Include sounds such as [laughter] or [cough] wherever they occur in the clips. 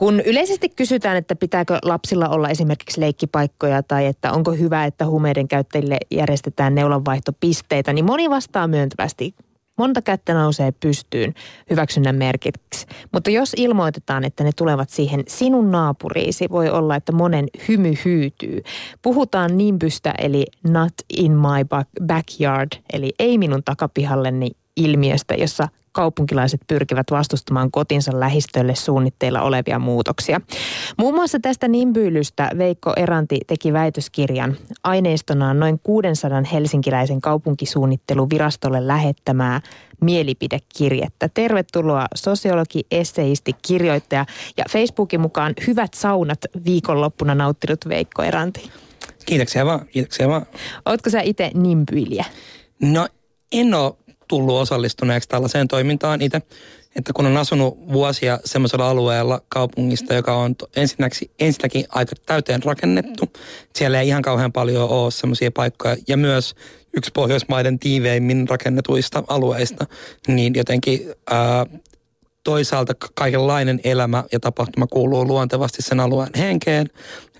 Kun yleisesti kysytään, että pitääkö lapsilla olla esimerkiksi leikkipaikkoja tai että onko hyvä, että huumeiden käyttäjille järjestetään neulanvaihtopisteitä, niin moni vastaa myöntävästi. Monta kättä nousee pystyyn hyväksynnän merkiksi. Mutta jos ilmoitetaan, että ne tulevat siihen sinun naapuriisi, voi olla, että monen hymy hyytyy. Puhutaan nimbystä eli not in my backyard, eli ei minun takapihalleni ilmiöstä, jossa kaupunkilaiset pyrkivät vastustamaan kotinsa lähistölle suunnitteilla olevia muutoksia. Muun muassa tästä nimbyylystä Veikko Eranti teki väitöskirjan aineistonaan noin 600 helsinkiläisen kaupunkisuunnitteluvirastolle lähettämää mielipidekirjettä. Tervetuloa sosiologi, esseisti, kirjoittaja ja Facebookin mukaan hyvät saunat viikonloppuna nauttinut Veikko Eranti. Kiitoksia vaan, kiitoksia vaan. Ootko sä itse nimbyilijä? No en ole tullut osallistuneeksi tällaiseen toimintaan itse. Että kun on asunut vuosia semmoisella alueella kaupungista, joka on ensinnäkin, ensinnäkin aika täyteen rakennettu. Siellä ei ihan kauhean paljon ole semmoisia paikkoja. Ja myös yksi Pohjoismaiden tiiveimmin rakennetuista alueista, niin jotenkin ää, toisaalta kaikenlainen elämä ja tapahtuma kuuluu luontevasti sen alueen henkeen,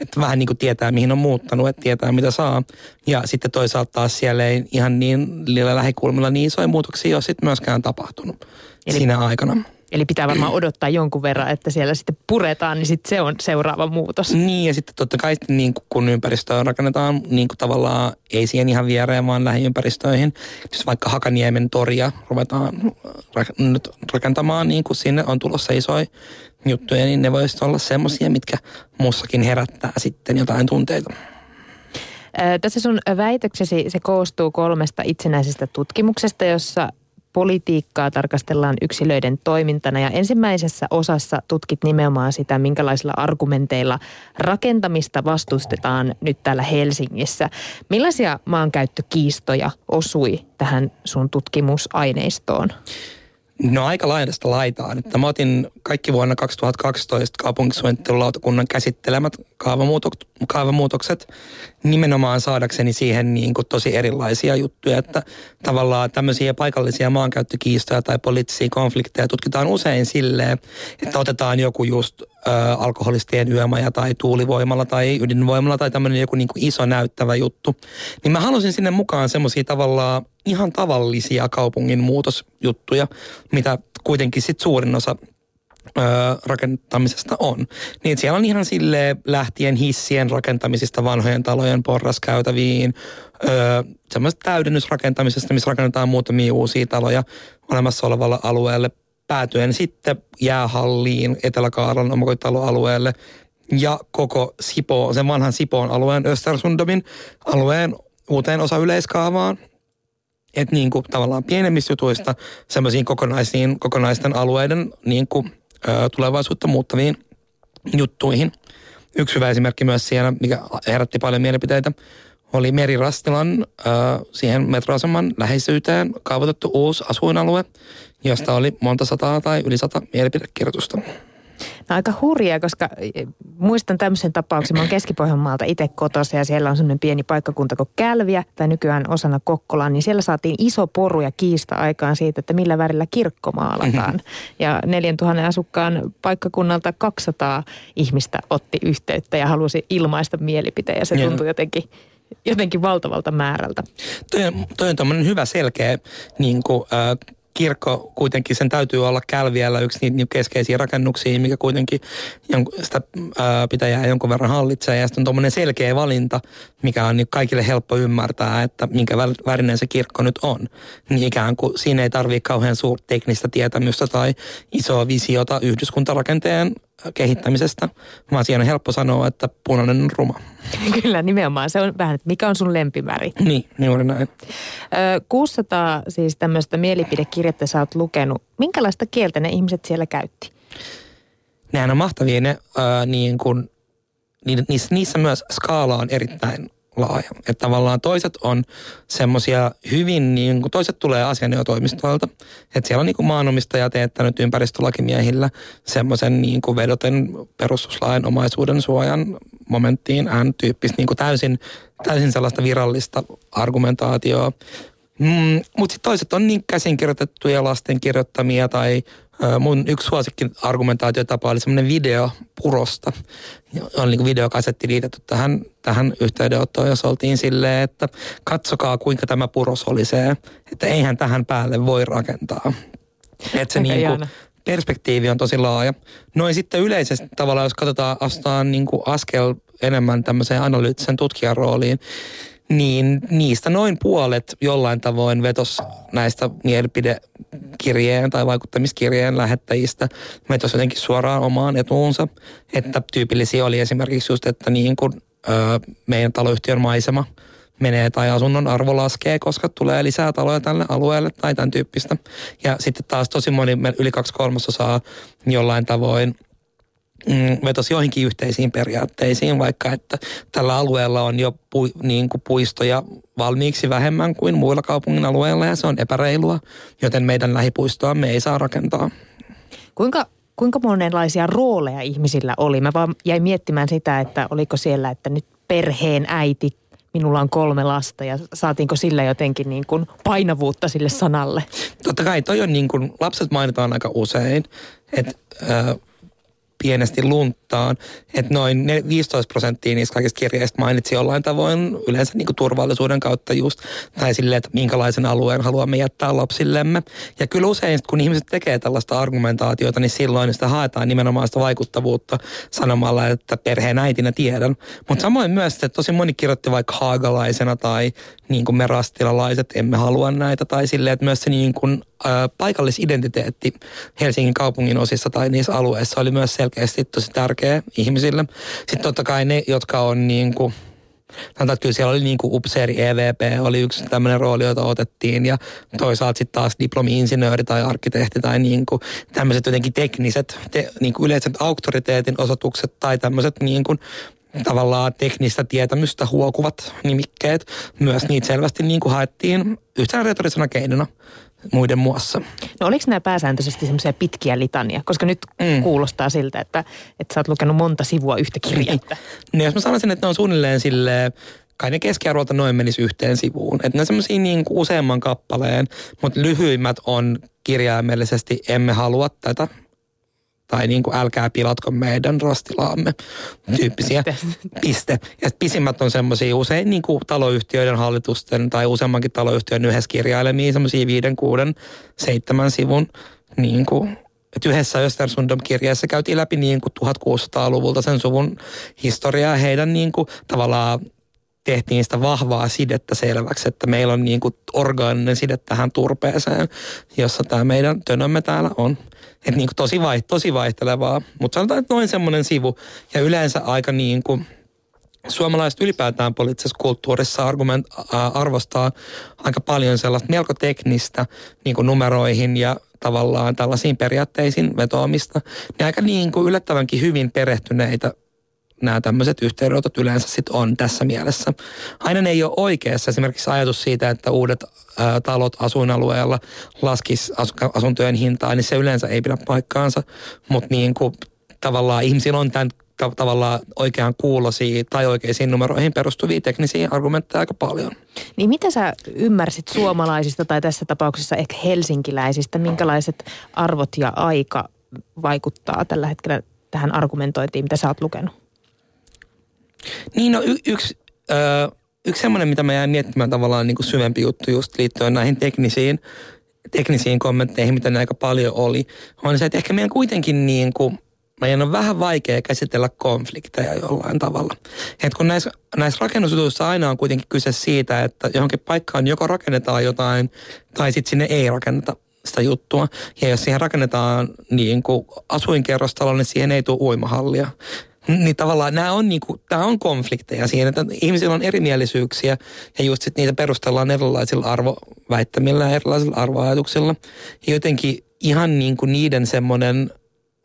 että vähän niin kuin tietää mihin on muuttanut, että tietää mitä saa. Ja sitten toisaalta taas siellä ei ihan niin lähikulmilla niin isoja muutoksia ole sitten myöskään tapahtunut Eli siinä aikana. Eli pitää varmaan odottaa jonkun verran, että siellä sitten puretaan, niin sitten se on seuraava muutos. Niin ja sitten totta kai niin kun ympäristöä rakennetaan niin kuin tavallaan ei siihen ihan viereen, vaan lähiympäristöihin. Jos vaikka Hakaniemen toria ruvetaan nyt rakentamaan, niin kuin sinne on tulossa isoja juttuja, niin ne voisivat olla semmoisia, mitkä muussakin herättää sitten jotain tunteita. Tässä sun väitöksesi se koostuu kolmesta itsenäisestä tutkimuksesta, jossa politiikkaa tarkastellaan yksilöiden toimintana ja ensimmäisessä osassa tutkit nimenomaan sitä, minkälaisilla argumenteilla rakentamista vastustetaan nyt täällä Helsingissä. Millaisia maankäyttökiistoja osui tähän sun tutkimusaineistoon? No aika laidasta laitaan. Että mä otin kaikki vuonna 2012 kaupunkisuunnittelulautakunnan käsittelemät kaavamuutokset nimenomaan saadakseni siihen niin kuin tosi erilaisia juttuja, että tavallaan tämmöisiä paikallisia maankäyttökiistoja tai poliittisia konflikteja tutkitaan usein silleen, että otetaan joku just ö, alkoholistien yömaja tai tuulivoimalla tai ydinvoimalla tai tämmöinen joku niin kuin iso näyttävä juttu. Niin mä halusin sinne mukaan semmoisia tavallaan ihan tavallisia kaupungin muutosjuttuja, mitä kuitenkin sit suurin osa rakentamisesta on. Niin siellä on ihan sille lähtien hissien rakentamisista vanhojen talojen porraskäytäviin, semmoista täydennysrakentamisesta, missä rakennetaan muutamia uusia taloja olemassa olevalle alueelle, päätyen sitten jäähalliin Etelä-Kaaran omakotitaloalueelle ja koko Sipo, sen vanhan Sipoon alueen Östersundomin alueen uuteen osa yleiskaavaan. Että niin kuin tavallaan pienemmistä jutuista semmoisiin kokonaisiin, kokonaisten alueiden niin kuin tulevaisuutta muuttaviin juttuihin. Yksi hyvä esimerkki myös siellä, mikä herätti paljon mielipiteitä, oli Merirastilan siihen metroaseman läheisyyteen kaavoitettu uusi asuinalue, josta oli monta sataa tai yli sata mielipidekirjoitusta. No aika hurjaa, koska e, muistan tämmöisen tapauksen. Mä oon Keski-Pohjanmaalta itse kotossa ja siellä on semmoinen pieni paikkakunta kuin Kälviä tai nykyään osana Kokkolaan. Niin siellä saatiin iso poru ja kiista aikaan siitä, että millä värillä kirkko maalataan. Mm-hmm. Ja 4000 asukkaan paikkakunnalta 200 ihmistä otti yhteyttä ja halusi ilmaista mielipiteen ja se tuntui jotenkin jotenkin valtavalta määrältä. Toi on, toi on hyvä selkeä niin kuin, äh, kirkko kuitenkin, sen täytyy olla Kälviällä yksi niitä keskeisiä rakennuksia, mikä kuitenkin sitä ää, pitäjää jonkun verran hallitsee. Ja sitten on tuommoinen selkeä valinta, mikä on niin kaikille helppo ymmärtää, että minkä värinen se kirkko nyt on. Niin ikään kuin siinä ei tarvitse kauhean suurta teknistä tietämystä tai isoa visiota yhdyskuntarakenteen kehittämisestä, vaan siinä on helppo sanoa, että punainen on ruma. [laughs] Kyllä, nimenomaan. Se on vähän, että mikä on sun lempimäri. Niin, juuri näin. 600 siis tämmöistä mielipidekirjettä sä oot lukenut. Minkälaista kieltä ne ihmiset siellä käytti? Nehän on mahtavia ne, äh, niin kun, niissä, niissä myös skaala on erittäin laaja. Että tavallaan toiset on semmoisia hyvin, niin kuin toiset tulee asianajotoimistoilta. Että siellä on niin kuin maanomistaja teettänyt ympäristölakimiehillä semmoisen niin kuin vedoten perustuslain omaisuuden suojan momenttiin N-tyyppistä niin kuin täysin, täysin sellaista virallista argumentaatioa. Mm, Mutta sitten toiset on niin käsinkirjoitettuja lasten kirjoittamia tai mun yksi suosikki argumentaatiotapa oli semmoinen video purosta. On niin videokasetti liitetty tähän, tähän yhteydenottoon, jos oltiin silleen, että katsokaa kuinka tämä puros oli se, että eihän tähän päälle voi rakentaa. Että se niin kuin, perspektiivi on tosi laaja. Noin sitten yleisesti tavallaan, jos katsotaan, astutaan niin kuin askel enemmän tämmöiseen analyyttisen tutkijan rooliin, niin niistä noin puolet jollain tavoin vetos näistä mielipidekirjeen tai vaikuttamiskirjeen lähettäjistä vetos jotenkin suoraan omaan etuunsa. Että tyypillisiä oli esimerkiksi just, että niin kuin, meidän taloyhtiön maisema menee tai asunnon arvo laskee, koska tulee lisää taloja tälle alueelle tai tämän tyyppistä. Ja sitten taas tosi moni, yli kaksi kolmasosaa jollain tavoin – vetosi joihinkin yhteisiin periaatteisiin, vaikka että tällä alueella on jo pu, niin kuin puistoja valmiiksi vähemmän kuin muilla kaupungin alueilla ja se on epäreilua, joten meidän lähipuistoa me ei saa rakentaa. Kuinka, kuinka monenlaisia rooleja ihmisillä oli? Mä vaan jäin miettimään sitä, että oliko siellä, että nyt perheen äiti, minulla on kolme lasta ja saatiinko sillä jotenkin niin kuin painavuutta sille sanalle? Totta kai toi on niin kuin, lapset mainitaan aika usein, että äh, pienesti lunttaan. Että noin 15 prosenttia niistä kaikista kirjeistä mainitsi jollain tavoin yleensä niin kuin turvallisuuden kautta just, tai silleen, että minkälaisen alueen haluamme jättää lapsillemme. Ja kyllä usein, kun ihmiset tekee tällaista argumentaatiota, niin silloin sitä haetaan nimenomaan sitä vaikuttavuutta sanomalla, että perheen äitinä tiedän. Mutta samoin myös, että tosi moni kirjoitti vaikka haagalaisena tai niin kuin me rastilalaiset emme halua näitä, tai silleen, että myös se niin kuin paikallisidentiteetti Helsingin kaupungin osissa tai niissä alueissa oli myös selkeästi tosi tärkeä ihmisille. Sitten totta kai ne, jotka on niin kuin, Sanotaan, että kyllä siellä oli niin kuin upseeri EVP, oli yksi tämmöinen rooli, jota otettiin ja toisaalta sitten taas diplomi-insinööri tai arkkitehti tai niin kuin tämmöiset jotenkin tekniset, te, niin kuin yleiset auktoriteetin osoitukset tai tämmöiset niin kuin tavallaan teknistä tietämystä huokuvat nimikkeet. Myös niitä selvästi niin kuin haettiin yhtenä retorisena keinona muiden muassa. No oliko nämä pääsääntöisesti semmoisia pitkiä litania? Koska nyt mm. kuulostaa siltä, että, että sä oot lukenut monta sivua yhtä kirjettä. No jos mä sanoisin, että ne on suunnilleen sille kai ne keskiarvolta noin menisi yhteen sivuun. Että ne on semmoisia niin useamman kappaleen, mutta lyhyimmät on kirjaimellisesti emme halua tätä tai niin kuin älkää pilatko meidän rastilaamme tyyppisiä. Piste. Piste. Ja pisimmät on semmoisia usein niin kuin taloyhtiöiden hallitusten tai useammankin taloyhtiön yhdessä kirjailemia semmoisia viiden, kuuden, seitsemän sivun niin kuin että yhdessä Östersundom-kirjeessä käytiin läpi niin kuin 1600-luvulta sen suvun historiaa heidän niin kuin tavallaan tehtiin sitä vahvaa sidettä selväksi, että meillä on niin kuin orgaaninen side tähän turpeeseen, jossa tämä meidän tönömme täällä on. Että niin tosi, vai, tosi vaihtelevaa, mutta sanotaan, että noin semmoinen sivu. Ja yleensä aika niin kuin suomalaiset ylipäätään poliittisessa kulttuurissa argument, äh, arvostaa aika paljon sellaista melko teknistä niin kuin numeroihin ja tavallaan tällaisiin periaatteisiin vetoamista. Ne aika niin kuin yllättävänkin hyvin perehtyneitä nämä tämmöiset yhteydenotot yleensä sit on tässä mielessä. Aina ne ei ole oikeassa. Esimerkiksi ajatus siitä, että uudet ä, talot asuinalueella laskis asuntojen hintaa, niin se yleensä ei pidä paikkaansa. Mutta niin kuin tavallaan ihmisillä on tämän tavallaan oikean kuulosia tai oikeisiin numeroihin perustuvia teknisiä argumentteja aika paljon. Niin mitä sä ymmärsit suomalaisista tai tässä tapauksessa ehkä helsinkiläisistä, minkälaiset arvot ja aika vaikuttaa tällä hetkellä tähän argumentointiin, mitä sä oot lukenut? Niin no y- yksi, ö, yksi semmoinen, mitä mä jäin miettimään tavallaan niin kuin syvempi juttu just liittyen näihin teknisiin, teknisiin kommentteihin, mitä ne aika paljon oli, on se, että ehkä meidän kuitenkin niin kuin, meidän on vähän vaikea käsitellä konflikteja jollain tavalla. Et kun näissä, näissä rakennusjutuissa aina on kuitenkin kyse siitä, että johonkin paikkaan joko rakennetaan jotain tai sitten sinne ei rakenneta sitä juttua. Ja jos siihen rakennetaan niin kuin asuinkerrostalo, niin siihen ei tule uimahallia. Niin tavallaan nämä on, niinku, tämä on konflikteja siinä, että ihmisillä on erimielisyyksiä ja just sit niitä perustellaan erilaisilla arvoväittämillä ja erilaisilla arvoajatuksilla. Ja jotenkin ihan niin kuin niiden semmoinen,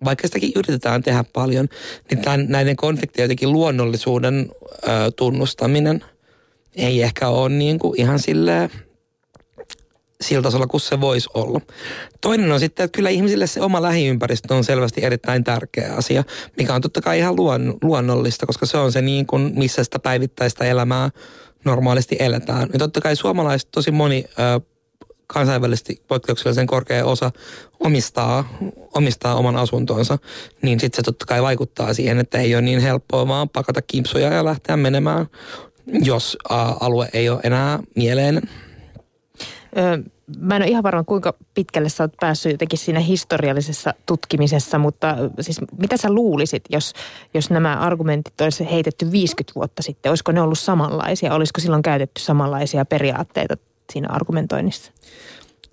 vaikka sitäkin yritetään tehdä paljon, niin tämän, näiden konfliktien jotenkin luonnollisuuden ö, tunnustaminen ei ehkä ole niin kuin ihan silleen sillä tasolla kuin se voisi olla. Toinen on sitten, että kyllä ihmisille se oma lähiympäristö on selvästi erittäin tärkeä asia, mikä on totta kai ihan luon, luonnollista, koska se on se niin kuin, missä sitä päivittäistä elämää normaalisti eletään. Ja totta kai suomalaiset tosi moni ö, kansainvälisesti poikkeuksellisen korkea osa omistaa, omistaa oman asuntonsa, niin sitten se totta kai vaikuttaa siihen, että ei ole niin helppoa vaan pakata kimpsuja ja lähteä menemään, jos alue ei ole enää mieleinen. Mä en ole ihan varma, kuinka pitkälle sä oot päässyt jotenkin siinä historiallisessa tutkimisessa, mutta siis mitä sä luulisit, jos, jos nämä argumentit olisi heitetty 50 vuotta sitten? Olisiko ne ollut samanlaisia? Olisiko silloin käytetty samanlaisia periaatteita siinä argumentoinnissa?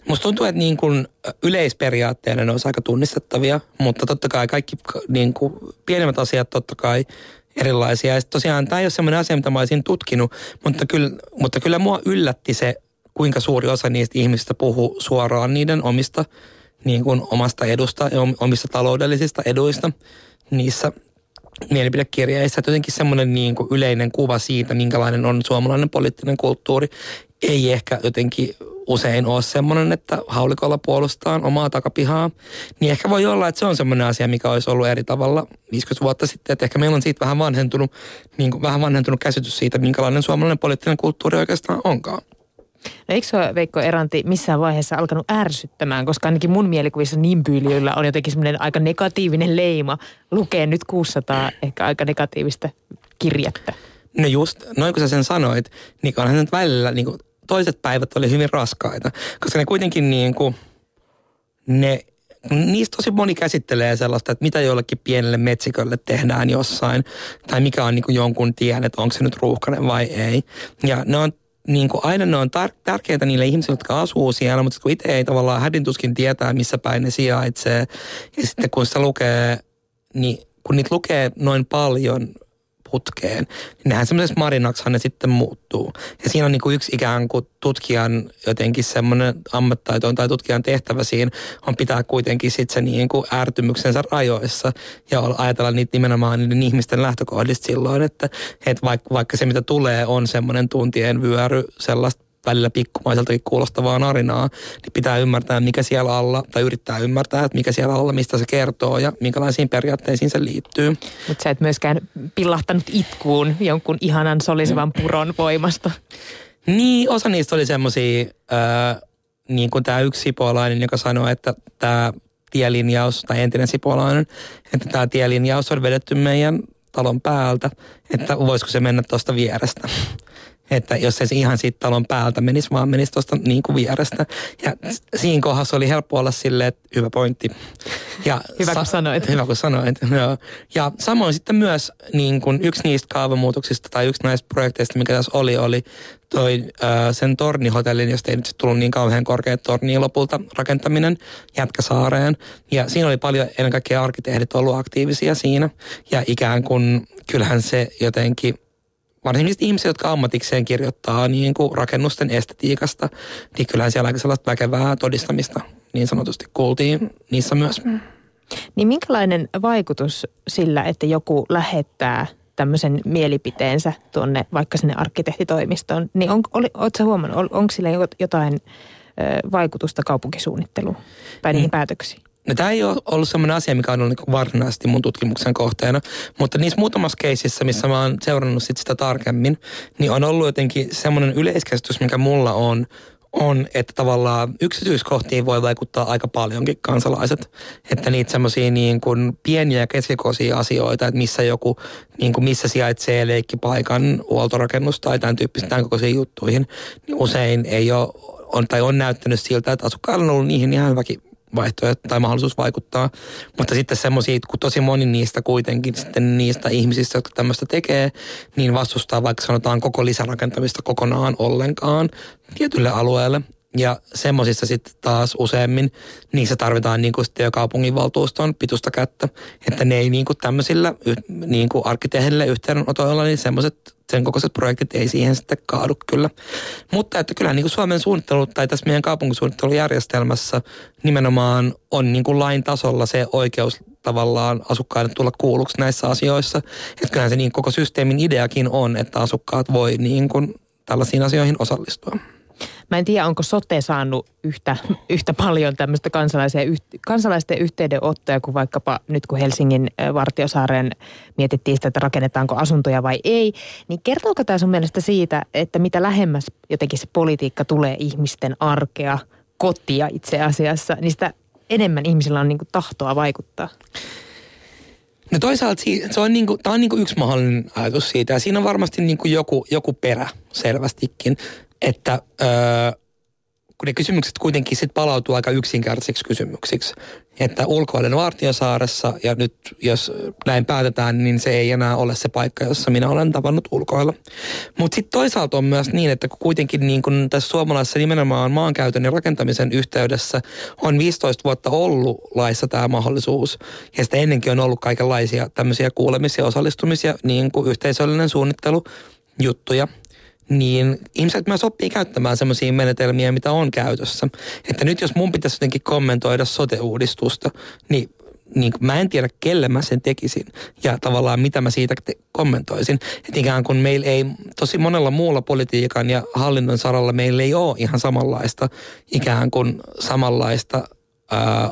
Musta tuntuu, että niin kuin yleisperiaatteena ne olisi aika tunnistettavia, mutta totta kai kaikki niin kuin pienemmät asiat totta kai erilaisia. Ja tosiaan tämä ei ole sellainen asia, mitä mä olisin tutkinut, mutta kyllä, mutta kyllä mua yllätti se, kuinka suuri osa niistä ihmisistä puhuu suoraan niiden omista, niin kuin omasta edusta ja omista taloudellisista eduista niissä mielipidekirjeissä. Että jotenkin semmoinen niin kuin yleinen kuva siitä, minkälainen on suomalainen poliittinen kulttuuri, ei ehkä jotenkin usein ole semmoinen, että haulikolla puolustaa omaa takapihaa, niin ehkä voi olla, että se on semmoinen asia, mikä olisi ollut eri tavalla 50 vuotta sitten. Että ehkä meillä on siitä vähän vanhentunut, niin kuin vähän vanhentunut käsitys siitä, minkälainen suomalainen poliittinen kulttuuri oikeastaan onkaan. No eikö se Veikko Eranti missään vaiheessa alkanut ärsyttämään, koska ainakin mun mielikuvissa nimpyylijöillä on jotenkin semmoinen aika negatiivinen leima lukee nyt 600 ehkä aika negatiivista kirjettä. No just, noin kun sä sen sanoit, niin onhan nyt välillä niin kuin toiset päivät oli hyvin raskaita, koska ne kuitenkin niin kuin, ne niistä tosi moni käsittelee sellaista, että mitä jollekin pienelle metsikölle tehdään jossain, tai mikä on niin kuin jonkun tien, että onko se nyt ruuhkainen vai ei. Ja ne on niin kuin aina ne on tar- tärkeitä niille ihmisille, jotka asuu siellä, mutta kun itse ei tavallaan hädintuskin tietää, missä päin ne sijaitsee. Ja sitten kun se lukee, niin kun niitä lukee noin paljon putkeen, niin nehän semmoisessa marinaksahan ne sitten muuttuu. Ja siinä on niin kuin yksi ikään kuin tutkijan jotenkin semmoinen ammattaito tai tutkijan tehtävä siinä on pitää kuitenkin sitten se niin kuin ärtymyksensä rajoissa ja ajatella niitä nimenomaan niiden ihmisten lähtökohdista silloin, että, että vaikka, vaikka se mitä tulee on semmoinen tuntien vyöry sellaista välillä pikkumaiseltakin kuulostavaa narinaa, niin pitää ymmärtää, mikä siellä alla, tai yrittää ymmärtää, että mikä siellä alla, mistä se kertoo ja minkälaisiin periaatteisiin se liittyy. Mutta sä et myöskään pillahtanut itkuun jonkun ihanan solisevan puron voimasta. Niin, osa niistä oli semmoisia, äh, niin kuin tämä yksi sipolainen, joka sanoi, että tämä tielinjaus, tai entinen sipolainen, että tämä tielinjaus on vedetty meidän talon päältä, että voisiko se mennä tuosta vierestä että jos se ihan siitä talon päältä menisi, vaan menisi tuosta niin kuin vierestä. Ja siinä kohdassa oli helppo olla silleen, että hyvä pointti. Ja hyvä kun sanoit. Hyvä kun sanoit, joo. Ja samoin sitten myös niin kuin yksi niistä kaavamuutoksista tai yksi näistä projekteista, mikä tässä oli, oli toi äh, sen tornihotellin, josta ei nyt tullut niin kauhean korkea torniin lopulta rakentaminen Jätkäsaareen. Ja siinä oli paljon ennen kaikkea arkkitehdit ollut aktiivisia siinä. Ja ikään kuin kyllähän se jotenkin varsinkin ihmiset, jotka ammatikseen kirjoittaa niin kuin rakennusten estetiikasta, niin kyllähän siellä aika sellaista väkevää todistamista niin sanotusti kuultiin niissä myös. Mm. Niin minkälainen vaikutus sillä, että joku lähettää tämmöisen mielipiteensä tuonne vaikka sinne arkkitehtitoimistoon, niin on, oli, ootko huomannut, on, onko sillä jotain ö, vaikutusta kaupunkisuunnitteluun tai niihin mm. päätöksiin? No, tämä ei ole ollut sellainen asia, mikä on ollut niin varsinaisesti mun tutkimuksen kohteena, mutta niissä muutamassa keisissä, missä mä oon seurannut sit sitä tarkemmin, niin on ollut jotenkin semmoinen yleiskäsitys, mikä mulla on, on, että tavallaan yksityiskohtiin voi vaikuttaa aika paljonkin kansalaiset. Että niitä semmoisia niin kuin pieniä ja keskikoisia asioita, että missä joku, niin kuin missä sijaitsee leikkipaikan huoltorakennus tai tämän tyyppisiin tämän kokoisiin juttuihin, niin usein ei ole, on, tai on näyttänyt siltä, että asukkailla on ollut niihin ihan hyväkin vaihtoehto tai mahdollisuus vaikuttaa. Mutta sitten semmoisia, kun tosi moni niistä kuitenkin sitten niistä ihmisistä, jotka tämmöistä tekee, niin vastustaa vaikka sanotaan koko lisärakentamista kokonaan ollenkaan tietylle alueelle. Ja semmoisissa sitten taas useammin, niissä tarvitaan niin kuin sitten jo kaupunginvaltuuston pitusta kättä, että ne ei niin kuin tämmöisillä niin kuin arkkitehdille yhteydenotoilla, niin semmoiset sen kokoiset projektit ei siihen sitten kaadu kyllä. Mutta että kyllä niin kuin Suomen suunnittelu tai tässä meidän kaupunkisuunnittelujärjestelmässä nimenomaan on niin kuin lain tasolla se oikeus tavallaan asukkaille tulla kuulluksi näissä asioissa. Että kyllähän se niin koko systeemin ideakin on, että asukkaat voi niin kuin tällaisiin asioihin osallistua. Mä en tiedä, onko sote saanut yhtä, [laughs] yhtä paljon tämmöistä kansalaisten yhteydenottoja kuin vaikkapa nyt kun Helsingin Vartiosaaren mietittiin sitä, että rakennetaanko asuntoja vai ei. Niin kertooko tämä sun mielestä siitä, että mitä lähemmäs jotenkin se politiikka tulee ihmisten arkea, kotia itse asiassa, niin sitä enemmän ihmisillä on niin kuin tahtoa vaikuttaa. No toisaalta se on, niinku, tämä on niinku yksi mahdollinen ajatus siitä ja siinä on varmasti niinku joku, joku perä selvästikin, että öö, kun ne kysymykset kuitenkin sit palautuu aika yksinkertaisiksi kysymyksiksi. Että ulkoilen Vartiosaaressa ja nyt jos näin päätetään, niin se ei enää ole se paikka, jossa minä olen tavannut ulkoilla. Mutta sitten toisaalta on myös niin, että kun kuitenkin niin kun tässä suomalaisessa nimenomaan maankäytön ja rakentamisen yhteydessä on 15 vuotta ollut laissa tämä mahdollisuus. Ja sitä ennenkin on ollut kaikenlaisia tämmöisiä kuulemisia, osallistumisia, niin kuin yhteisöllinen suunnittelu, juttuja – niin ihmiset myös oppii käyttämään semmoisia menetelmiä, mitä on käytössä. Että nyt jos mun pitäisi jotenkin kommentoida sote-uudistusta, niin niin mä en tiedä, kelle mä sen tekisin ja tavallaan mitä mä siitä te- kommentoisin. Että ikään kuin meillä ei, tosi monella muulla politiikan ja hallinnon saralla meillä ei ole ihan samanlaista, ikään kuin samanlaista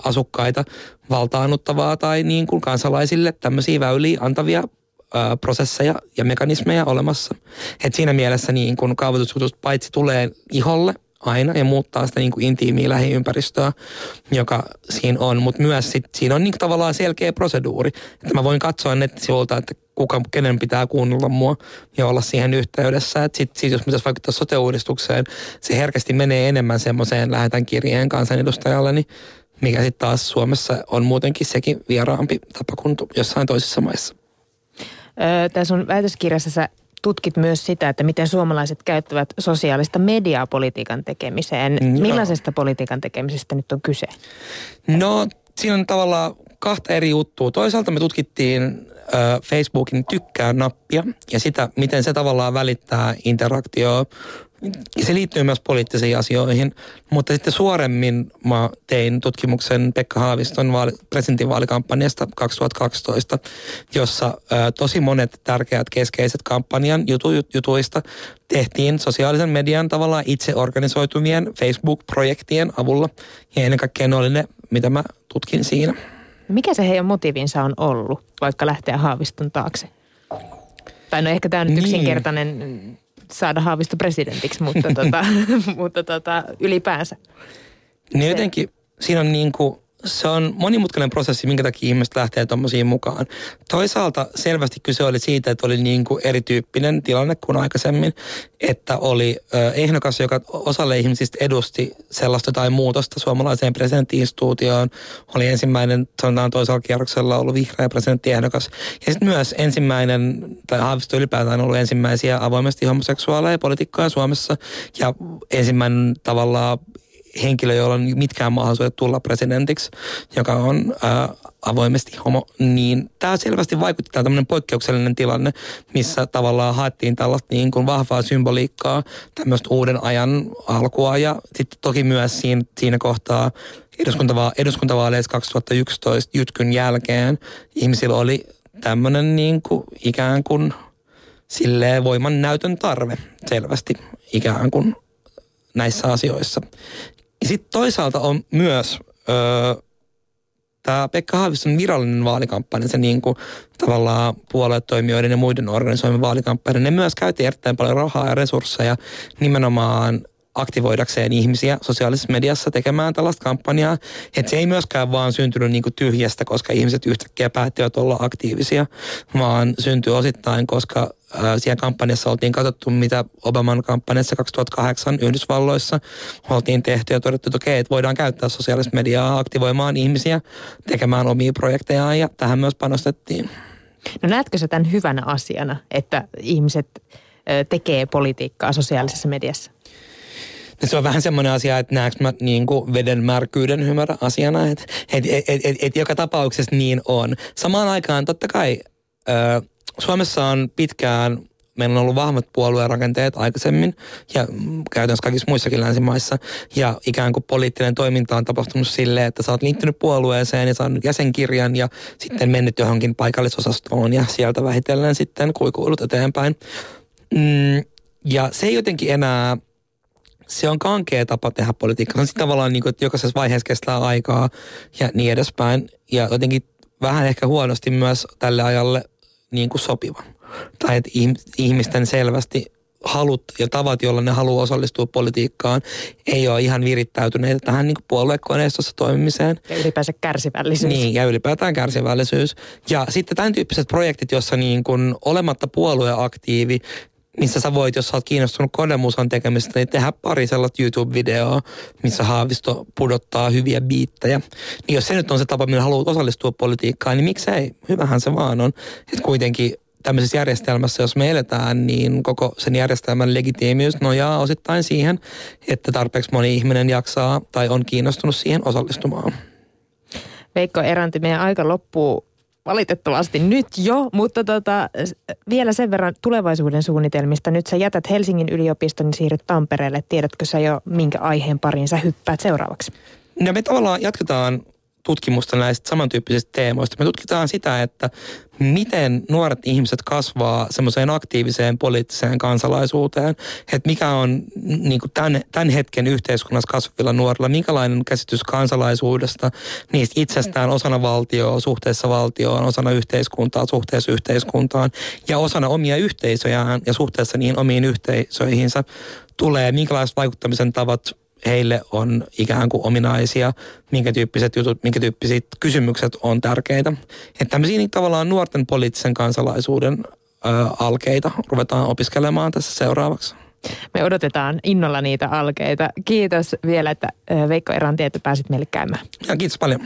asukkaita valtaanuttavaa tai niin kuin kansalaisille tämmöisiä väyliä antavia prosesseja ja mekanismeja olemassa. Et siinä mielessä niin kun kaavoitusjutut paitsi tulee iholle aina ja muuttaa sitä niin kuin intiimiä lähiympäristöä, joka siinä on, mutta myös sit, siinä on niin tavallaan selkeä proseduuri. Että mä voin katsoa nettisivuilta, että kuka, kenen pitää kuunnella mua ja olla siihen yhteydessä. Sitten sit, jos pitäisi vaikuttaa sote-uudistukseen, se herkästi menee enemmän semmoiseen lähetän kirjeen kansanedustajalle, niin mikä sitten taas Suomessa on muutenkin sekin vieraampi tapa kuin jossain toisissa maissa. Tässä on väitöskirjassa sä tutkit myös sitä, että miten suomalaiset käyttävät sosiaalista mediaa politiikan tekemiseen. No. Millaisesta politiikan tekemisestä nyt on kyse? No siinä on tavallaan kahta eri juttua. Toisaalta me tutkittiin äh, Facebookin tykkää nappia ja sitä, miten se tavallaan välittää interaktioa se liittyy myös poliittisiin asioihin, mutta sitten suoremmin mä tein tutkimuksen Pekka Haaviston vaali, presidentinvaalikampanjasta 2012, jossa ää, tosi monet tärkeät keskeiset kampanjan jutu, jutuista tehtiin sosiaalisen median tavallaan itse organisoituvien Facebook-projektien avulla. Ja ennen kaikkea ne oli ne, mitä mä tutkin siinä. Mikä se heidän motiivinsa on ollut, vaikka lähteä Haaviston taakse? Tai no ehkä tämä on nyt niin. yksinkertainen saada Haavisto presidentiksi, mutta, tota, [laughs] mutta tota, ylipäänsä. Niin jotenkin siinä on niin kuin se on monimutkainen prosessi, minkä takia ihmiset lähtee tuommoisiin mukaan. Toisaalta selvästi kyse oli siitä, että oli niin kuin erityyppinen tilanne kuin aikaisemmin, että oli ehdokas, joka osalle ihmisistä edusti sellaista tai muutosta suomalaiseen presidenttiinstituutioon. Oli ensimmäinen, sanotaan toisella kierroksella ollut vihreä presidenttiehdokas. Ja sitten myös ensimmäinen, tai Haavisto ylipäätään ollut ensimmäisiä avoimesti homoseksuaaleja poliitikkoja Suomessa. Ja ensimmäinen tavallaan henkilö, jolla on mitkään mahdollisuudet tulla presidentiksi, joka on ää, avoimesti homo, niin tämä selvästi vaikutti tämä tämmöinen poikkeuksellinen tilanne, missä tavallaan haettiin tällaista niin kuin vahvaa symboliikkaa, tämmöistä uuden ajan alkua ja sitten toki myös siinä, siinä kohtaa eduskuntava- eduskuntavaaleissa 2011 jytkyn jälkeen ihmisillä oli tämmöinen niin kuin ikään kuin silleen voiman näytön tarve selvästi ikään kuin näissä asioissa. Sitten toisaalta on myös öö, tämä Pekka Haaviston virallinen vaalikampanja, se niin kuin tavallaan puoluetoimijoiden ja muiden organisoimien vaalikampanja, ne myös käytti erittäin paljon rahaa ja resursseja nimenomaan aktivoidakseen ihmisiä sosiaalisessa mediassa tekemään tällaista kampanjaa. Että se ei myöskään vaan syntynyt niin kuin tyhjästä, koska ihmiset yhtäkkiä päättivät olla aktiivisia, vaan syntyi osittain, koska siellä kampanjassa oltiin katsottu, mitä Obaman kampanjassa 2008 Yhdysvalloissa oltiin tehty ja todettu, että okei, että voidaan käyttää sosiaalista mediaa aktivoimaan ihmisiä tekemään omia projektejaan ja tähän myös panostettiin. No näetkö sä tämän hyvänä asiana, että ihmiset tekee politiikkaa sosiaalisessa mediassa? Se on vähän semmoinen asia, että näenkö mä niin kuin veden märkyyden hyvänä asiana, että et, et, et, et, et joka tapauksessa niin on. Samaan aikaan totta kai ö, Suomessa on pitkään meillä on ollut vahvat puoluerakenteet aikaisemmin ja käytännössä kaikissa muissakin länsimaissa. Ja ikään kuin poliittinen toiminta on tapahtunut silleen, että sä oot liittynyt puolueeseen ja saanut jäsenkirjan ja sitten mennyt johonkin paikallisosastoon ja sieltä vähitellen sitten kuikuilut eteenpäin. Mm, ja se ei jotenkin enää se on kankea tapa tehdä politiikkaa. Se on sitten tavallaan niin kuin, että jokaisessa vaiheessa kestää aikaa ja niin edespäin. Ja jotenkin vähän ehkä huonosti myös tälle ajalle niin kuin sopiva. Tai että ihmisten selvästi halut ja tavat, joilla ne haluaa osallistua politiikkaan, ei ole ihan virittäytyneitä tähän niin puoluekoneistossa toimimiseen. Ja ylipäänsä kärsivällisyys. Niin, ja ylipäätään kärsivällisyys. Ja sitten tämän tyyppiset projektit, jossa niin kuin olematta puolueaktiivi, missä sä voit, jos sä oot kiinnostunut konemusan tekemistä, niin tehdä pari sellaista YouTube-videoa, missä Haavisto pudottaa hyviä biittejä. Niin jos se nyt on se tapa, millä haluat osallistua politiikkaan, niin miksei? Hyvähän se vaan on. Että kuitenkin tämmöisessä järjestelmässä, jos me eletään, niin koko sen järjestelmän legitiimiys nojaa osittain siihen, että tarpeeksi moni ihminen jaksaa tai on kiinnostunut siihen osallistumaan. Veikko Eranti, meidän aika loppuu valitettavasti nyt jo, mutta tota, vielä sen verran tulevaisuuden suunnitelmista. Nyt sä jätät Helsingin yliopiston ja siirryt Tampereelle. Tiedätkö sä jo, minkä aiheen pariin sä hyppäät seuraavaksi? No me tavallaan jatketaan tutkimusta näistä samantyyppisistä teemoista. Me tutkitaan sitä, että miten nuoret ihmiset kasvaa semmoiseen aktiiviseen poliittiseen kansalaisuuteen, että mikä on niin kuin tämän, tämän hetken yhteiskunnassa kasvavilla nuorilla, minkälainen käsitys kansalaisuudesta, niistä itsestään osana valtioa, suhteessa valtioon, osana yhteiskuntaa, suhteessa yhteiskuntaan ja osana omia yhteisöjään ja suhteessa niihin omiin yhteisöihinsä. Tulee, minkälaiset vaikuttamisen tavat heille on ikään kuin ominaisia, minkä tyyppiset jutut, minkä tyyppiset kysymykset on tärkeitä. Että tämmöisiä niin tavallaan nuorten poliittisen kansalaisuuden ö, alkeita ruvetaan opiskelemaan tässä seuraavaksi. Me odotetaan innolla niitä alkeita. Kiitos vielä, että Veikko Eranti, että pääsit meille käymään. Ja kiitos paljon.